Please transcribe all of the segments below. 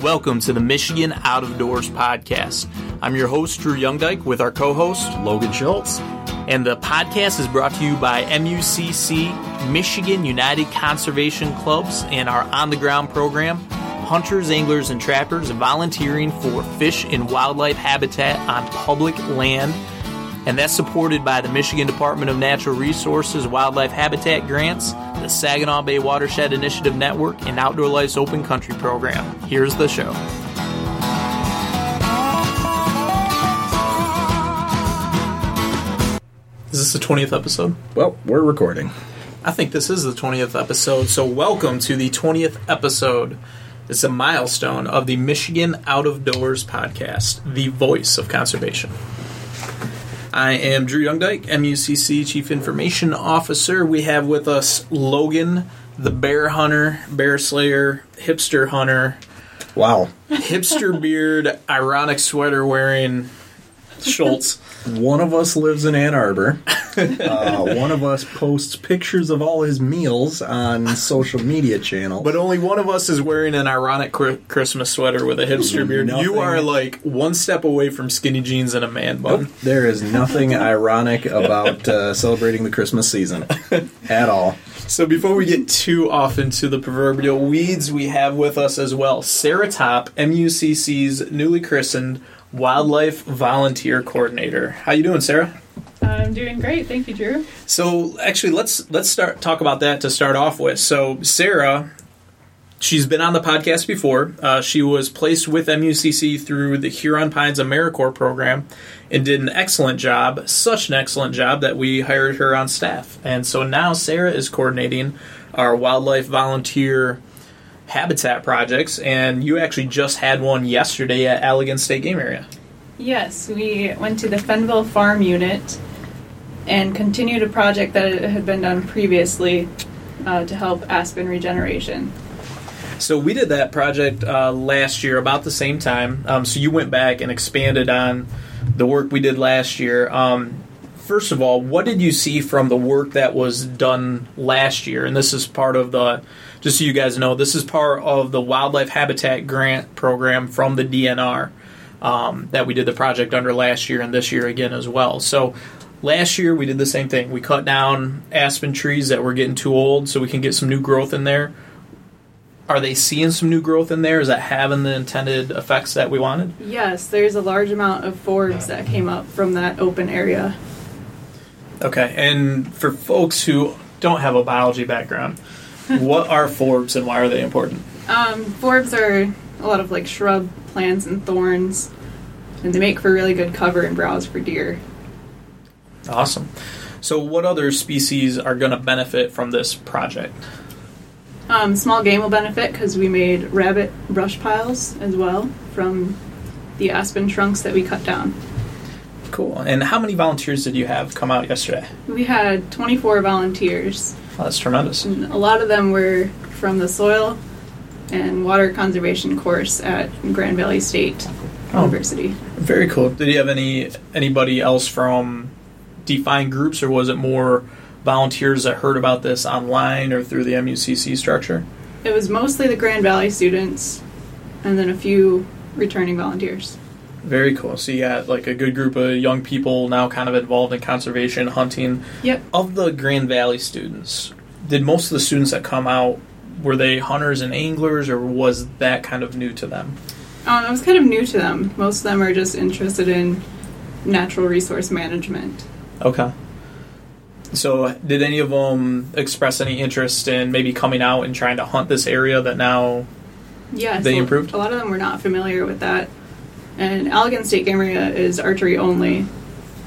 Welcome to the Michigan Out of Doors podcast. I'm your host, Drew YoungeDyke, with our co host, Logan Schultz. And the podcast is brought to you by MUCC, Michigan United Conservation Clubs, and our on the ground program, Hunters, Anglers, and Trappers volunteering for fish and wildlife habitat on public land. And that's supported by the Michigan Department of Natural Resources Wildlife Habitat Grants the Saginaw Bay Watershed Initiative Network, and Outdoor Life's Open Country program. Here's the show. Is this the 20th episode? Well, we're recording. I think this is the 20th episode, so welcome to the 20th episode. It's a milestone of the Michigan Out of Doors podcast, the voice of conservation. I am Drew YoungeDyke, MUCC Chief Information Officer. We have with us Logan, the bear hunter, bear slayer, hipster hunter. Wow. Hipster beard, ironic sweater wearing Schultz. One of us lives in Ann Arbor. Uh, one of us posts pictures of all his meals on social media channels. But only one of us is wearing an ironic Christmas sweater with a hipster beard. Nothing. You are like one step away from skinny jeans and a man bun. There is nothing ironic about uh, celebrating the Christmas season at all. So before we get too off into the proverbial weeds, we have with us as well Sarah Top, MUCC's newly christened wildlife volunteer coordinator. How you doing, Sarah? I'm doing great, thank you, Drew. So actually, let's let's start talk about that to start off with. So Sarah, she's been on the podcast before. Uh, she was placed with MUCC through the Huron Pines AmeriCorps program and did an excellent job, such an excellent job that we hired her on staff. And so now Sarah is coordinating our wildlife volunteer habitat projects, and you actually just had one yesterday at Allegan State Game Area. Yes, we went to the Fenville Farm Unit and continued a project that had been done previously uh, to help aspen regeneration. So we did that project uh, last year about the same time. Um, so you went back and expanded on the work we did last year. Um, first of all, what did you see from the work that was done last year? And this is part of the just so you guys know, this is part of the Wildlife Habitat Grant Program from the DNR um, that we did the project under last year and this year again as well. So last year we did the same thing. We cut down aspen trees that were getting too old so we can get some new growth in there. Are they seeing some new growth in there? Is that having the intended effects that we wanted? Yes, there's a large amount of forbs that came up from that open area. Okay, and for folks who don't have a biology background, what are forbs and why are they important? Um, forbs are a lot of like shrub plants and thorns, and they make for really good cover and browse for deer. Awesome. So, what other species are going to benefit from this project? Um, small game will benefit because we made rabbit brush piles as well from the aspen trunks that we cut down. Cool. And how many volunteers did you have come out yesterday? We had 24 volunteers. That's tremendous. And a lot of them were from the soil and water conservation course at Grand Valley State oh, University. Very cool. Did you have any anybody else from defined groups, or was it more volunteers that heard about this online or through the MUCC structure? It was mostly the Grand Valley students, and then a few returning volunteers. Very cool. So you got like a good group of young people now kind of involved in conservation, hunting. Yep. Of the Grand Valley students, did most of the students that come out were they hunters and anglers, or was that kind of new to them? Um, it was kind of new to them. Most of them are just interested in natural resource management. Okay. So, did any of them express any interest in maybe coming out and trying to hunt this area that now yes, they improved? A lot of them were not familiar with that. And Allegan State Game Area is archery only.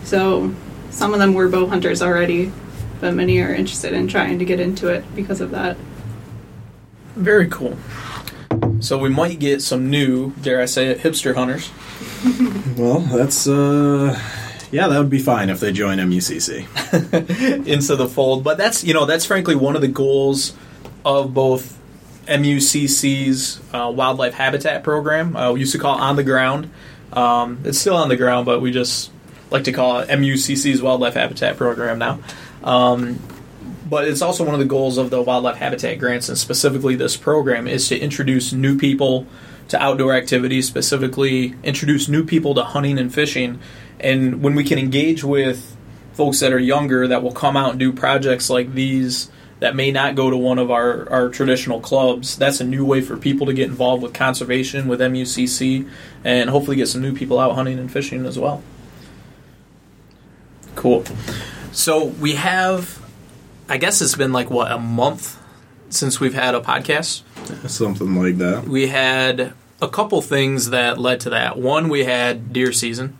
So some of them were bow hunters already, but many are interested in trying to get into it because of that. Very cool. So we might get some new, dare I say it, hipster hunters. well, that's uh yeah, that would be fine if they join MUCC into the fold. But that's you know that's frankly one of the goals of both MUCC's uh, wildlife habitat program. Uh, we used to call it on the ground. Um, it's still on the ground, but we just like to call it MUCC's wildlife habitat program now. Um, but it's also one of the goals of the wildlife habitat grants, and specifically this program, is to introduce new people to outdoor activities, specifically introduce new people to hunting and fishing. And when we can engage with folks that are younger that will come out and do projects like these that may not go to one of our, our traditional clubs, that's a new way for people to get involved with conservation, with MUCC, and hopefully get some new people out hunting and fishing as well. Cool. So we have, I guess it's been like, what, a month since we've had a podcast? Something like that. We had a couple things that led to that. One, we had deer season,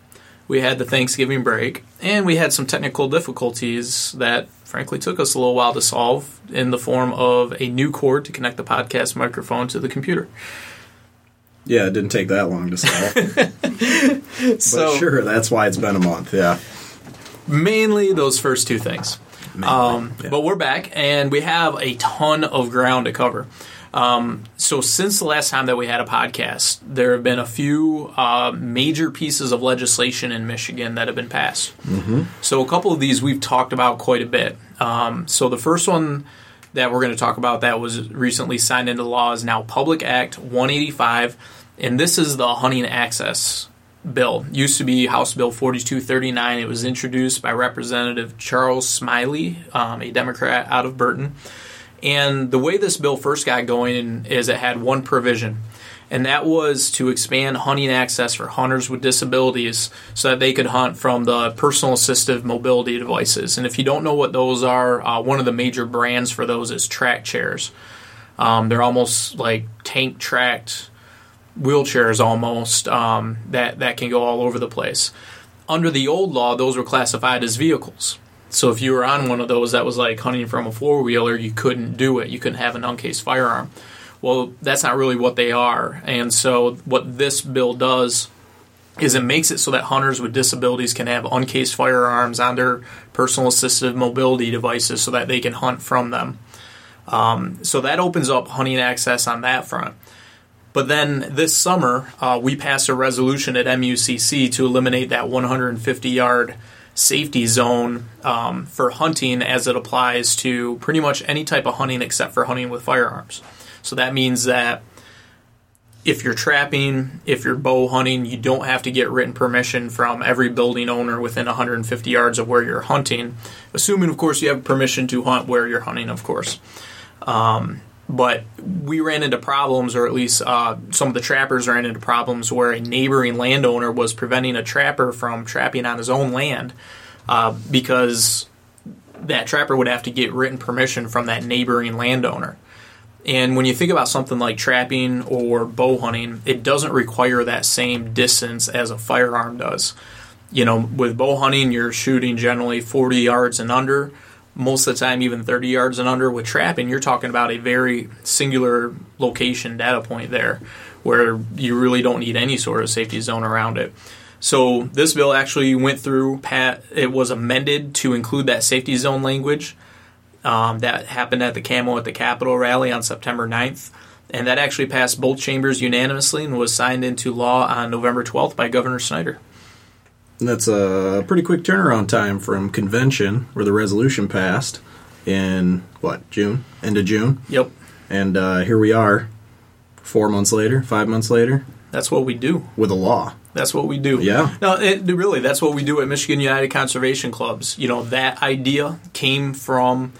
we had the Thanksgiving break, and we had some technical difficulties that frankly took us a little while to solve in the form of a new cord to connect the podcast microphone to the computer. Yeah, it didn't take that long to solve. So but sure, that's why it's been a month. Yeah. mainly those first two things. Um, Yeah. But we're back, and we have a ton of ground to cover. Um, so since the last time that we had a podcast, there have been a few uh, major pieces of legislation in Michigan that have been passed. Mm-hmm. So a couple of these we've talked about quite a bit. Um, so the first one that we're going to talk about that was recently signed into law is now Public Act 185, and this is the hunting access bill. Used to be House Bill 4239. It was introduced by Representative Charles Smiley, um, a Democrat out of Burton. And the way this bill first got going is it had one provision, and that was to expand hunting access for hunters with disabilities so that they could hunt from the personal assistive mobility devices. And if you don't know what those are, uh, one of the major brands for those is track chairs. Um, they're almost like tank tracked wheelchairs almost um, that that can go all over the place. Under the old law, those were classified as vehicles. So if you were on one of those that was like hunting from a four wheeler, you couldn't do it. You couldn't have an uncased firearm. Well, that's not really what they are. And so what this bill does is it makes it so that hunters with disabilities can have uncased firearms on their personal assistive mobility devices so that they can hunt from them. Um, so that opens up hunting access on that front. But then this summer, uh, we passed a resolution at MUCC to eliminate that 150 yard safety zone um, for hunting as it applies to pretty much any type of hunting except for hunting with firearms. So that means that if you're trapping, if you're bow hunting, you don't have to get written permission from every building owner within 150 yards of where you're hunting, assuming, of course, you have permission to hunt where you're hunting, of course. Um, but we ran into problems, or at least uh, some of the trappers ran into problems where a neighboring landowner was preventing a trapper from trapping on his own land uh, because that trapper would have to get written permission from that neighboring landowner. And when you think about something like trapping or bow hunting, it doesn't require that same distance as a firearm does. You know, with bow hunting, you're shooting generally 40 yards and under most of the time even 30 yards and under with trapping you're talking about a very singular location data point there where you really don't need any sort of safety zone around it. So this bill actually went through pat it was amended to include that safety zone language um, that happened at the camo at the capitol rally on september 9th and that actually passed both chambers unanimously and was signed into law on november 12th by governor snyder that's a pretty quick turnaround time from convention where the resolution passed in what June, end of June, yep and uh, here we are, four months later, five months later, that's what we do with a law. That's what we do. Yeah. No, it, really, that's what we do at Michigan United Conservation Clubs. You know, that idea came from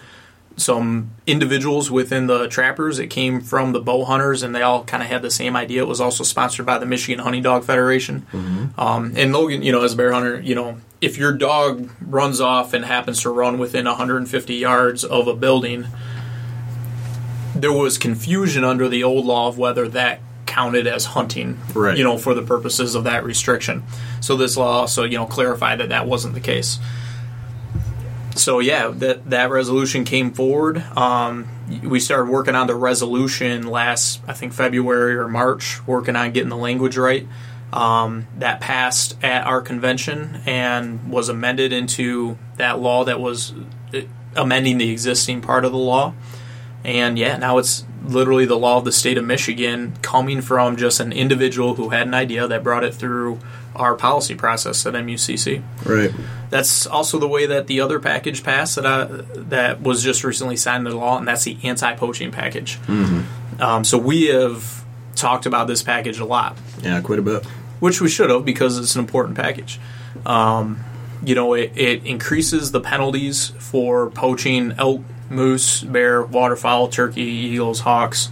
some individuals within the trappers. It came from the bow hunters, and they all kind of had the same idea. It was also sponsored by the Michigan Hunting Dog Federation. Um, and Logan, you know, as a bear hunter, you know, if your dog runs off and happens to run within 150 yards of a building, there was confusion under the old law of whether that counted as hunting, Right. you know, for the purposes of that restriction. So this law also, you know, clarified that that wasn't the case. So yeah, that that resolution came forward. Um, we started working on the resolution last, I think February or March, working on getting the language right. Um, that passed at our convention and was amended into that law that was uh, amending the existing part of the law. And yeah, now it's literally the law of the state of Michigan coming from just an individual who had an idea that brought it through our policy process at MUCC. Right. That's also the way that the other package passed that I, that was just recently signed into law, and that's the anti-poaching package. Um, so we have talked about this package a lot, Yeah, quite a bit. which we should have because it's an important package. Um, you know, it, it increases the penalties for poaching elk, moose, bear, waterfowl, turkey, eagles, hawks.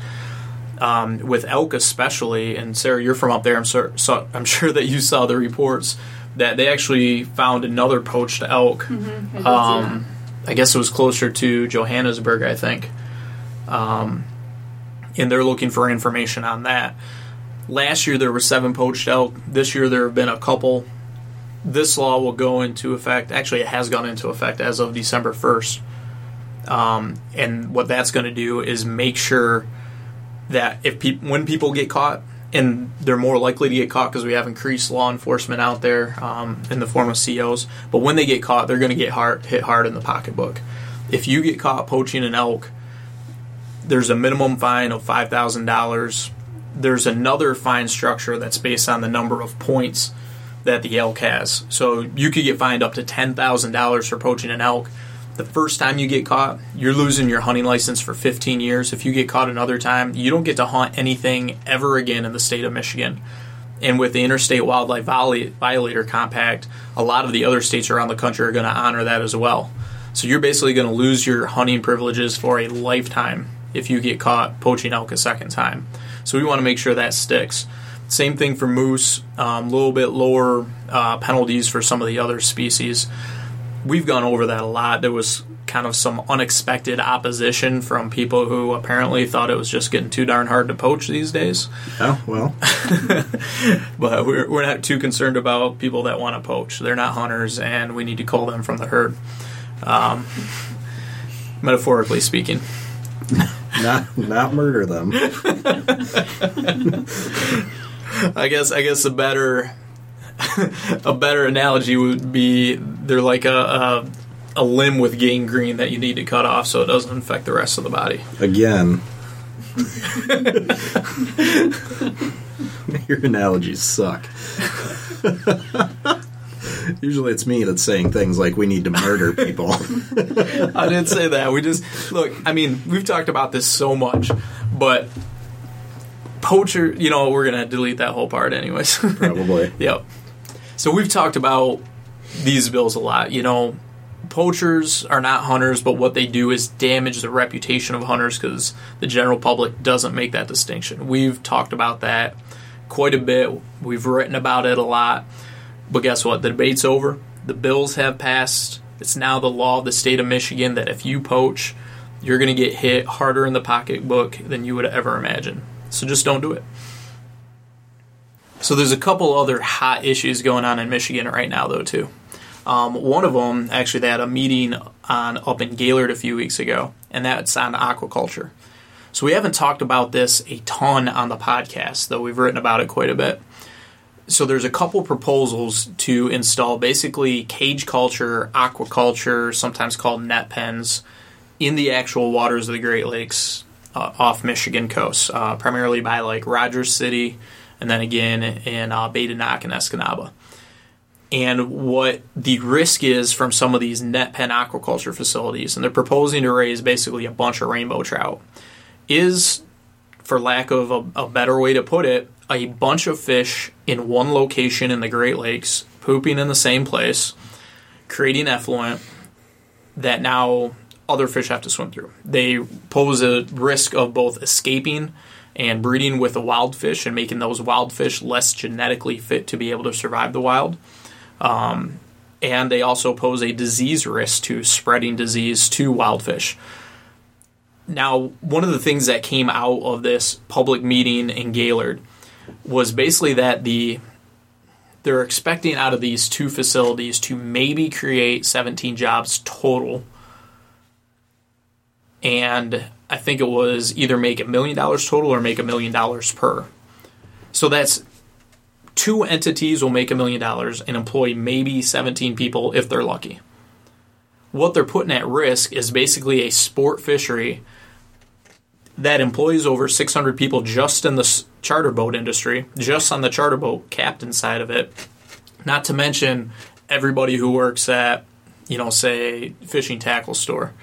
Um, with elk especially, and Sarah, you're from up there. I'm sure, so I'm sure that you saw the reports that they actually found another poached elk. I did see Um, I guess it was closer to Johannesburg, I think. Um, and they're looking for information on that. Last year there were seven poached elk. This year there have been a couple. This law will go into effect. Actually, it has gone into effect as of December first. Um, and what that's going to do is make sure that if when people get caught, and they're more likely to get caught because we have increased law enforcement out there um, in the form of COs. But when they get caught, they're going to get hard, hit hard in the pocketbook. If you get caught poaching an elk, there's a minimum fine of five thousand dollars. There's another fine structure that's based on the number of points that the elk has. So you could get fined up to ten thousand dollars for poaching an elk. The first time you get caught, you're losing your hunting license for 15 years. If you get caught another time, you don't get to hunt anything ever again in the state of Michigan. And with the Interstate Wildlife Violator Compact, a lot of the other states around the country are going to honor that as well. So you're basically going to lose your hunting privileges for a lifetime if you get caught poaching elk a second time. So we want to make sure that sticks. Same thing for moose, a um, little bit lower uh, penalties for some of the other species. We've gone over that a lot. There was kind of some unexpected opposition from people who apparently thought it was just getting too darn hard to poach these days. Oh, well. But we're, we're not too concerned about people that want to poach. They're not hunters, and we need to cull them from the herd, um, metaphorically speaking. not not murder them. I guess I guess the better a better analogy would be they're like a, a a limb with gangrene that you need to cut off so it doesn't infect the rest of the body. Again. Your analogies suck. Usually it's me that's saying things like we need to murder people. I didn't say that. We just look. I mean, we've talked about this so much, but poacher. You know, we're gonna delete that whole part, anyways. Probably. Yep. So we've talked about these bills a lot. You know, poachers are not hunters, but what they do is damage the reputation of hunters because the general public doesn't make that distinction. We've talked about that quite a bit. We've written about it a lot. But guess what? The debate's over. The bills have passed. It's now the law of the state of Michigan that if you poach, you're going to get hit harder in the pocketbook than you would ever imagine. So just don't do it. So there's a couple other hot issues going on in Michigan right now, though, too. Um, one of them, actually, they had a meeting on up in Gaylord a few weeks ago, and that's on aquaculture. So we haven't talked about this a ton on the podcast, though we've written about it quite a bit. So there's a couple proposals to install basically cage culture, aquaculture, sometimes called net pens, in the actual waters of the Great Lakes uh, off Michigan coast, uh, primarily by like Rogers City, and then again in uh, Bay de Noc and Escanaba. And what the risk is from some of these net pen aquaculture facilities, and they're proposing to raise basically a bunch of rainbow trout, is, for lack of a, a better way to put it, a bunch of fish in one location in the Great Lakes, pooping in the same place, creating effluent that now other fish have to swim through. They pose a risk of both escaping and breeding with the wild fish and making those wild fish less genetically fit to be able to survive the wild. Um, and they also pose a disease risk to spreading disease to wild fish. Now, one of the things that came out of this public meeting in Gaylord was basically that the they're expecting out of these two facilities to maybe create 17 jobs total. And I think it was either make a million dollars total or make a million dollars per. So that's two entities will make a million dollars and employ maybe 17 people if they're lucky. What they're putting at risk is basically a sport fishery that employs over 600 people just in the charter boat industry, just on the charter boat captain side of it. Not to mention everybody who works at, you know, say fishing tackle store,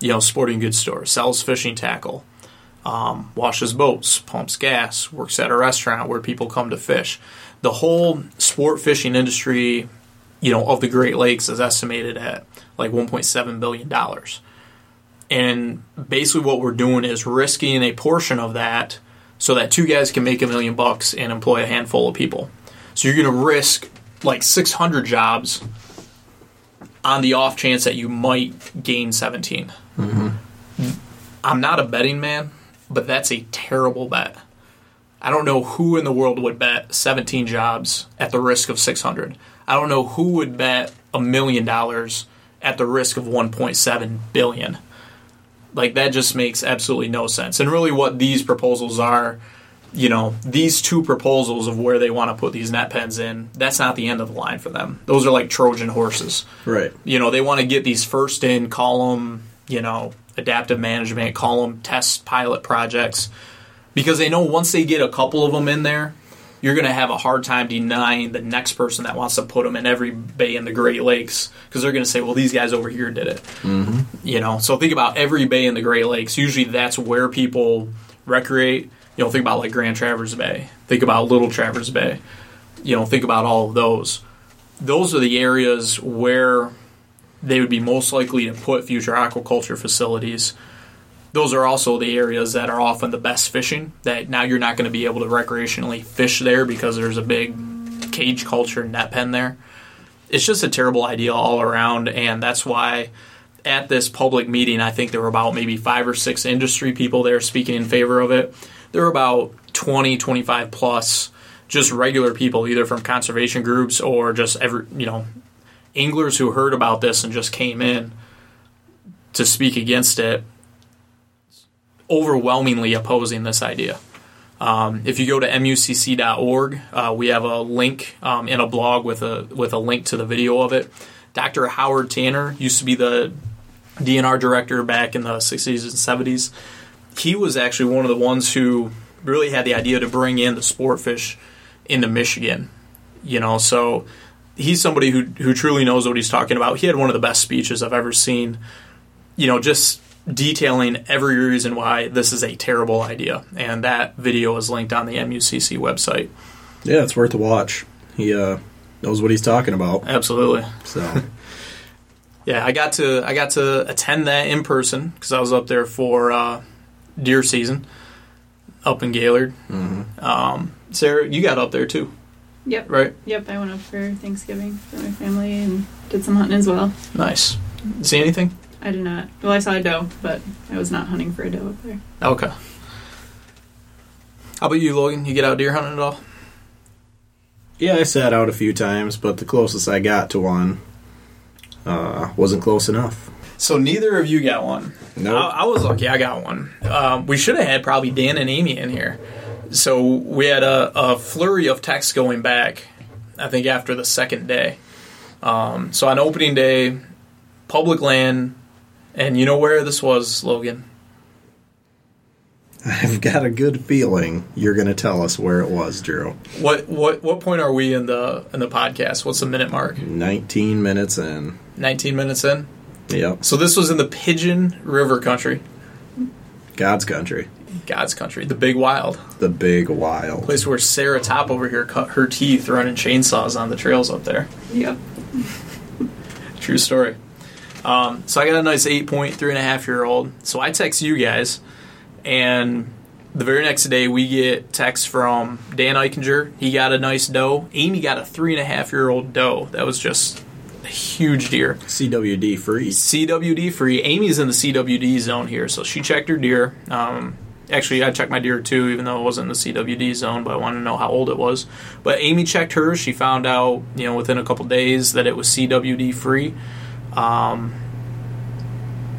you know, sporting goods store, sells fishing tackle, um, washes boats, pumps gas, works at a restaurant where people come to fish. The whole sport fishing industry, you know, of the Great Lakes is estimated at like 1.7 billion dollars. And basically, what we're doing is risking a portion of that so that two guys can make a million bucks and employ a handful of people. So you're going to risk like 600 jobs on the off chance that you might gain 17. Mm-hmm. I'm not a betting man, but that's a terrible bet. I don't know who in the world would bet 17 jobs at the risk of 600. I don't know who would bet a million dollars at the risk of 1.7 billion. Like that just makes absolutely no sense. And really what these proposals are, you know, these two proposals of where they want to put these net pens in, that's not the end of the line for them. Those are like Trojan horses. Right. you know they want to get these first in column you know adaptive management column test pilot projects. Because they know once they get a couple of them in there you're going to have a hard time denying the next person that wants to put them in every bay in the great lakes because they're going to say well these guys over here did it. Mm-hmm. You know so think about every bay in the great lakes. Usually that's where people recreate you know think about like grand traverse bay think about little traverse bay you know think about all of those those are the areas where they would be most likely to put future aquaculture facilities. Those are also the areas that are often the best fishing. That now you're not going to be able to recreationally fish there because there's a big cage culture net pen there. It's just a terrible idea all around, and that's why at this public meeting, I think there were about maybe five or six industry people there speaking in favor of it. There were about 20, 25 plus just regular people, either from conservation groups or just every, you know, anglers who heard about this and just came in to speak against it, overwhelmingly opposing this idea. Um, if you go to mucc.org, uh, we have a link um, in a blog with a with a link to the video of it. Dr. Howard Tanner used to be the DNR director back in the 60s and 70s. He was actually one of the ones who really had the idea to bring in the sport fish into Michigan. You know, so he's somebody who who truly knows what he's talking about. He had one of the best speeches I've ever seen. You know, just detailing every reason why this is a terrible idea, and that video is linked on the MUCC website. Yeah, it's worth a watch. He uh, knows what he's talking about. Absolutely. So Yeah, I got to I got to attend that in person because I was up there for uh, deer season up in Gaylord. Um, Sarah, you got up there too, Yep. right? Yep. I went up for Thanksgiving for my family and did some hunting as well. Nice. See anything? I did not. Well, I saw a doe, but I was not hunting for a doe up there. Okay. How about you, Logan? You get out deer hunting at all? yeah, I sat out a few times, but the closest I got to one uh, wasn't close enough. So neither of you got one. Nope. I, I was lucky. I got one. Um, we should have had probably Dan and Amy in here. So we had a, a flurry of texts going back. I think after the second day. Um, so on opening day, public land, and you know where this was, Logan? I've got a good feeling you're going to tell us where it was, Drew. What what what point are we in the in the podcast? What's the minute mark? 19 minutes in. 19 minutes in. Yep. So this was in the Pigeon River country, God's country. God's country, the Big Wild. The big wild. place where Sarah Top over here cut her teeth running chainsaws on the trails up there. Yep. True story. Um, so I got a nice eight point three and a half year old. So I text you guys, and the very next day we get text from Dan Eichinger. He got a nice doe. Amy got a three and a half year old doe. That was just a huge deer. CWD free. CWD free. Amy's in the CWD zone here, so she checked her deer. Um, actually, I checked my deer too, even though it wasn't in the CWD zone, but I wanted to know how old it was. But Amy checked hers. She found out, you know, within a couple days that it was CWD free. Um,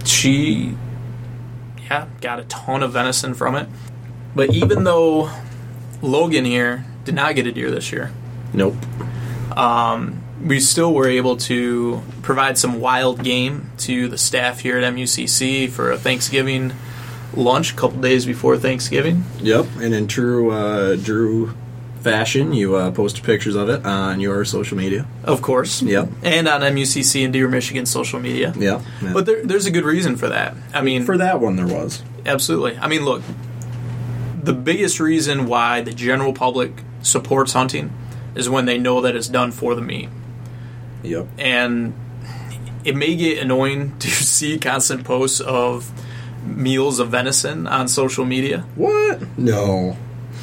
she, yeah, got a ton of venison from it. But even though Logan here did not get a deer this year, Nope. We still were able to provide some wild game to the staff here at MUCC for a Thanksgiving lunch a couple days before Thanksgiving. Yep. And in true uh, Drew fashion, you uh, posted pictures of it on your social media. Of course. Yep. And on MUCC and Deer Michigan social media. Yep. But there, there's a good reason for that. I mean, for that one, there was. absolutely. I mean, look, the biggest reason why the general public supports hunting is when they know that it's done for the meat. Yep. And it may get annoying to see constant posts of meals of venison on social media. What? No.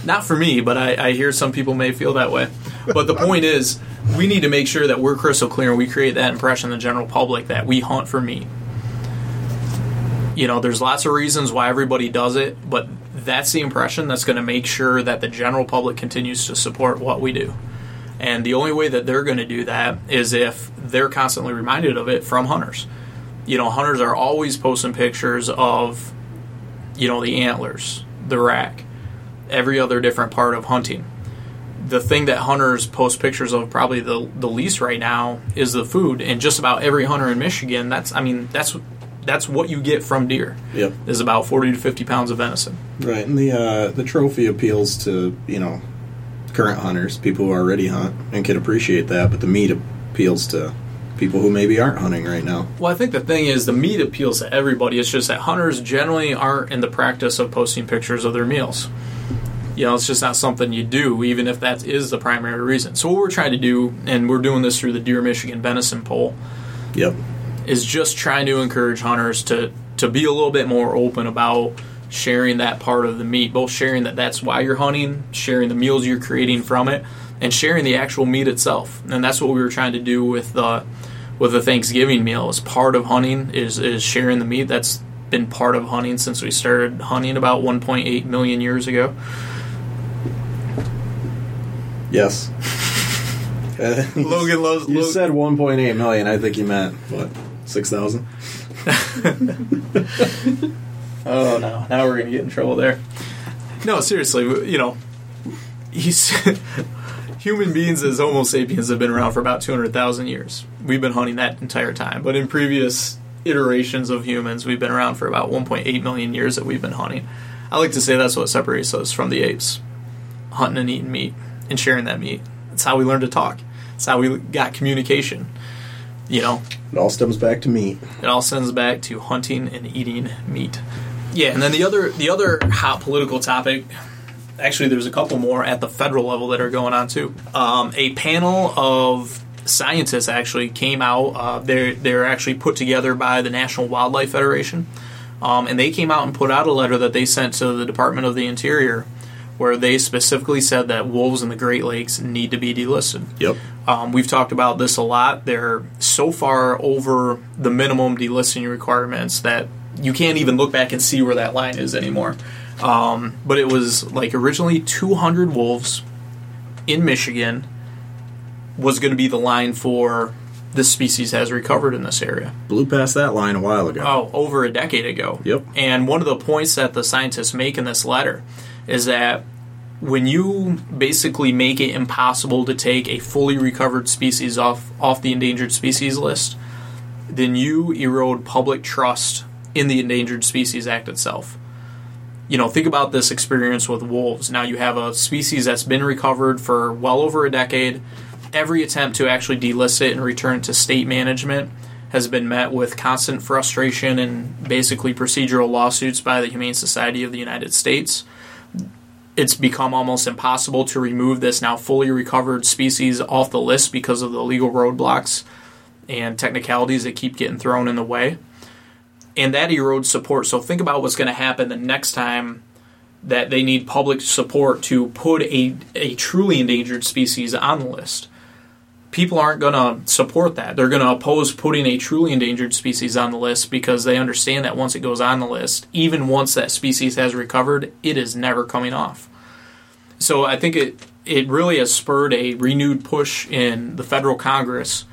Not for me, but I, I hear some people may feel that way. But the point is, we need to make sure that we're crystal clear and we create that impression in the general public that we hunt for meat. You know, there's lots of reasons why everybody does it, but that's the impression that's going to make sure that the general public continues to support what we do. And the only way that they're going to do that is if they're constantly reminded of it from hunters. You know, hunters are always posting pictures of, you know, the antlers, the rack, every other different part of hunting. The thing that hunters post pictures of probably the, the least right now is the food. And just about every hunter in Michigan, that's, I mean, that's that's what you get from deer. Yep. Is about forty to fifty pounds of venison. Right, and the uh, the trophy appeals to you know current hunters, people who already hunt and can appreciate that, but the meat appeals to people who maybe aren't hunting right now. Well, I think the thing is the meat appeals to everybody. It's just that hunters generally aren't in the practice of posting pictures of their meals. You know, it's just not something you do, even if that is the primary reason. So, what we're trying to do, and we're doing this through the Deer Michigan Venison Poll, Yep. is just trying to encourage hunters to to be a little bit more open about sharing that part of the meat, both sharing that that's why you're hunting, sharing the meals you're creating from it, and sharing the actual meat itself. And that's what we were trying to do with the with the Thanksgiving meal. As part of hunting is is sharing the meat. That's been part of hunting since we started hunting about 1.8 million years ago. Yes. Uh, Logan loves. You Lo- said 1.8 million. I think you meant what? 6,000? Oh no! Now we're gonna get in trouble there. No, seriously, you know, he's human beings as Homo sapiens have been around for about two hundred thousand years. We've been hunting that entire time, but in previous iterations of humans, we've been around for about one point eight million years that we've been hunting. I like to say that's what separates us from the apes: hunting and eating meat and sharing that meat. That's how we learned to talk. That's how we got communication. You know, It all stems back to meat. it all sends back to hunting and eating meat. Yeah, and then the other the other hot political topic. Actually, there's a couple more at the federal level that are going on too. Um, a panel of scientists actually came out. Uh, they're they're actually put together by the National Wildlife Federation, um, and they came out and put out a letter that they sent to the Department of the Interior, where they specifically said that wolves in the Great Lakes need to be delisted. Yep. Um, we've talked about this a lot. They're so far over the minimum delisting requirements that you can't even look back and see where that line is anymore. Um, but it was like originally 200 wolves in Michigan was going to be the line for this species has recovered in this area. Blew past that line a while ago. Oh, over a decade ago. Yep. And one of the points that the scientists make in this letter is that when you basically make it impossible to take a fully recovered species off off the endangered species list, then you erode public trust in the Endangered Species Act itself. You know, think about this experience with wolves. Now you have a species that's been recovered for well over a decade. Every attempt to actually delist it and return it to state management has been met with constant frustration and basically procedural lawsuits by the Humane Society of the United States. It's become almost impossible to remove this now fully recovered species off the list because of the legal roadblocks and technicalities that keep getting thrown in the way. And that erodes support. So think about what's going to happen the next time that they need public support to put a, a truly endangered species on the list people aren't going to support that. They're going to oppose putting a truly endangered species on the list because they understand that once it goes on the list, even once that species has recovered, it is never coming off. So I think it it really has spurred a renewed push in the federal Congress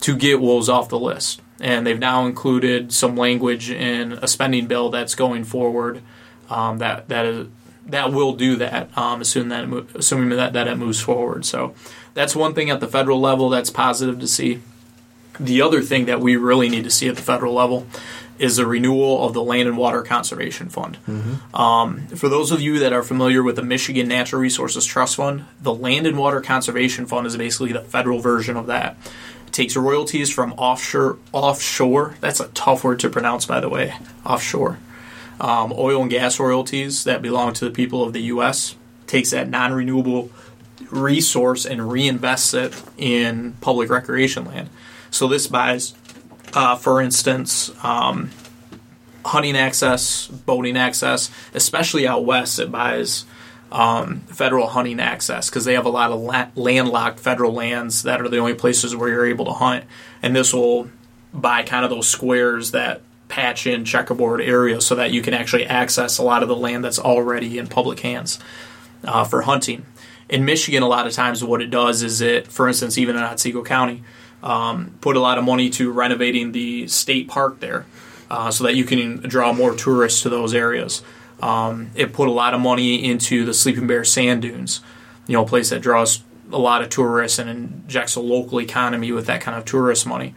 to get wolves off the list. And they've now included some language in a spending bill that's going forward um, that that is that will do that, um, assuming that it mo- assuming that that it moves forward. So that's one thing at the federal level that's positive to see. The other thing that we really need to see at the federal level is the renewal of the Land and Water Conservation Fund. Um, for those of you that are familiar with the Michigan Natural Resources Trust Fund, the Land and Water Conservation Fund is basically the federal version of that. Takes royalties from offshore. Offshore. That's a tough word to pronounce, by the way. Offshore um, oil and gas royalties that belong to the people of the U.S., takes that non renewable resource and reinvests it in public recreation land. So this buys, uh, for instance, um, hunting access, boating access, especially out west, it buys um, federal hunting access because they have a lot of la- landlocked federal lands that are the only places where you're able to hunt. And this will buy kind of those squares that patch in checkerboard areas so that you can actually access a lot of the land that's already in public hands uh, for hunting. In Michigan, a lot of times what it does is it, for instance, even in Otsego County, um, put a lot of money to renovating the state park there uh, so that you can draw more tourists to those areas. Um, it put a lot of money into the Sleeping Bear Sand Dunes, you know, a place that draws a lot of tourists and injects a local economy with that kind of tourist money.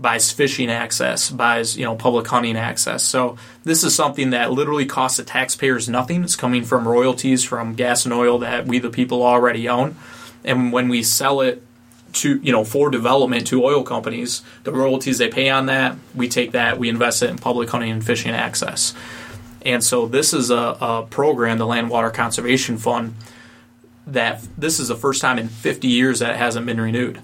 Buys fishing access, buys you know public hunting access. So this is something that literally costs the taxpayers nothing. It's coming from royalties from gas and oil that we the people already own, and when we sell it to you know for development to oil companies, the royalties they pay on that, we take that, we invest it in public hunting and fishing access. And so this is a, a program, the Land Water Conservation Fund, that this is the first time in 50 years that it hasn't been renewed.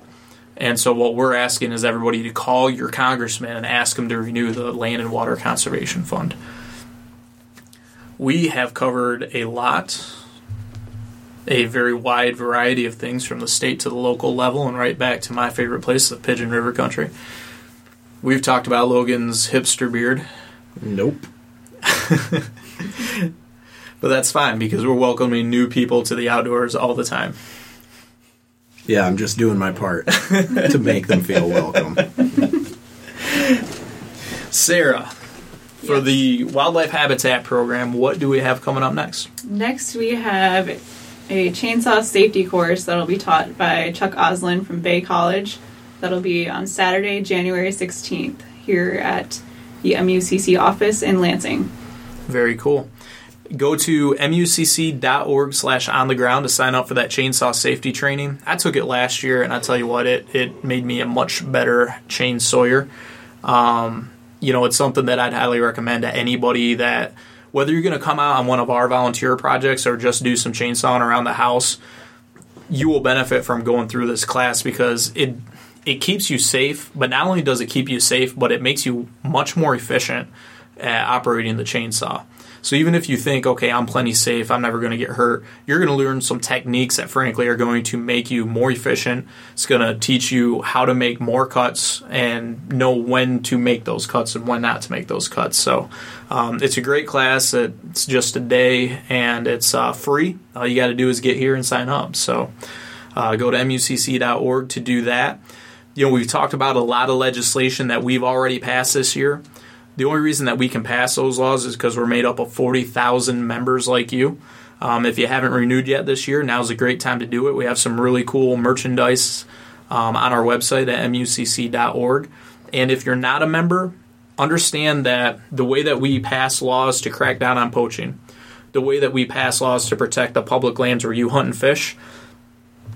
And so what we're asking is everybody to call your congressman and ask them to renew the Land and Water Conservation Fund. We have covered a lot, a very wide variety of things from the state to the local level and right back to my favorite place, the Pigeon River country. We've talked about Logan's hipster beard. Nope. but that's fine because we're welcoming new people to the outdoors all the time. Yeah, I'm just doing my part to make them feel welcome. Sarah, for Yes. the Wildlife Habitat Program, what do we have coming up next? Next, we have a chainsaw safety course that'll be taught by Chuck Oslin from Bay College. That'll be on Saturday, January 16th, here at the MUCC office in Lansing. Very cool. Go to mucc.org slash on the ground to sign up for that chainsaw safety training. I took it last year, and I tell you what, it, it made me a much better chainsawyer. Um, you know, it's something that I'd highly recommend to anybody that, whether you're going to come out on one of our volunteer projects or just do some chainsawing around the house, you will benefit from going through this class because it it keeps you safe, but not only does it keep you safe, but it makes you much more efficient at operating the chainsaw. So even if you think, okay, I'm plenty safe, I'm never going to get hurt, you're going to learn some techniques that frankly are going to make you more efficient. It's going to teach you how to make more cuts and know when to make those cuts and when not to make those cuts. So um, it's a great class. It's just a day and it's uh, free. All you got to do is get here and sign up. So uh, go to mucc.org to do that. You know, we've talked about a lot of legislation that we've already passed this year. The only reason that we can pass those laws is because we're made up of 40,000 members like you. Um, if you haven't renewed yet this year, now's a great time to do it. We have some really cool merchandise um, on our website at mucc.org. And if you're not a member, understand that the way that we pass laws to crack down on poaching, the way that we pass laws to protect the public lands where you hunt and fish,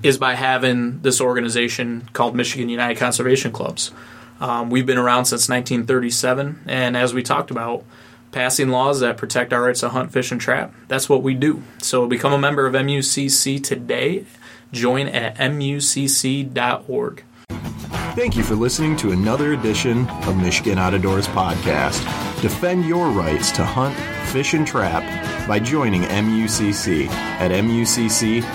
is by having this organization called Michigan United Conservation Clubs. Um, we've been around since 1937, and as we talked about, passing laws that protect our rights to hunt, fish, and trap. That's what we do. So become a member of MUCC today. Join at mucc.org. Thank you for listening to another edition of Michigan Out of Doors podcast. Defend your rights to hunt, fish, and trap by joining MUCC at mucc.org.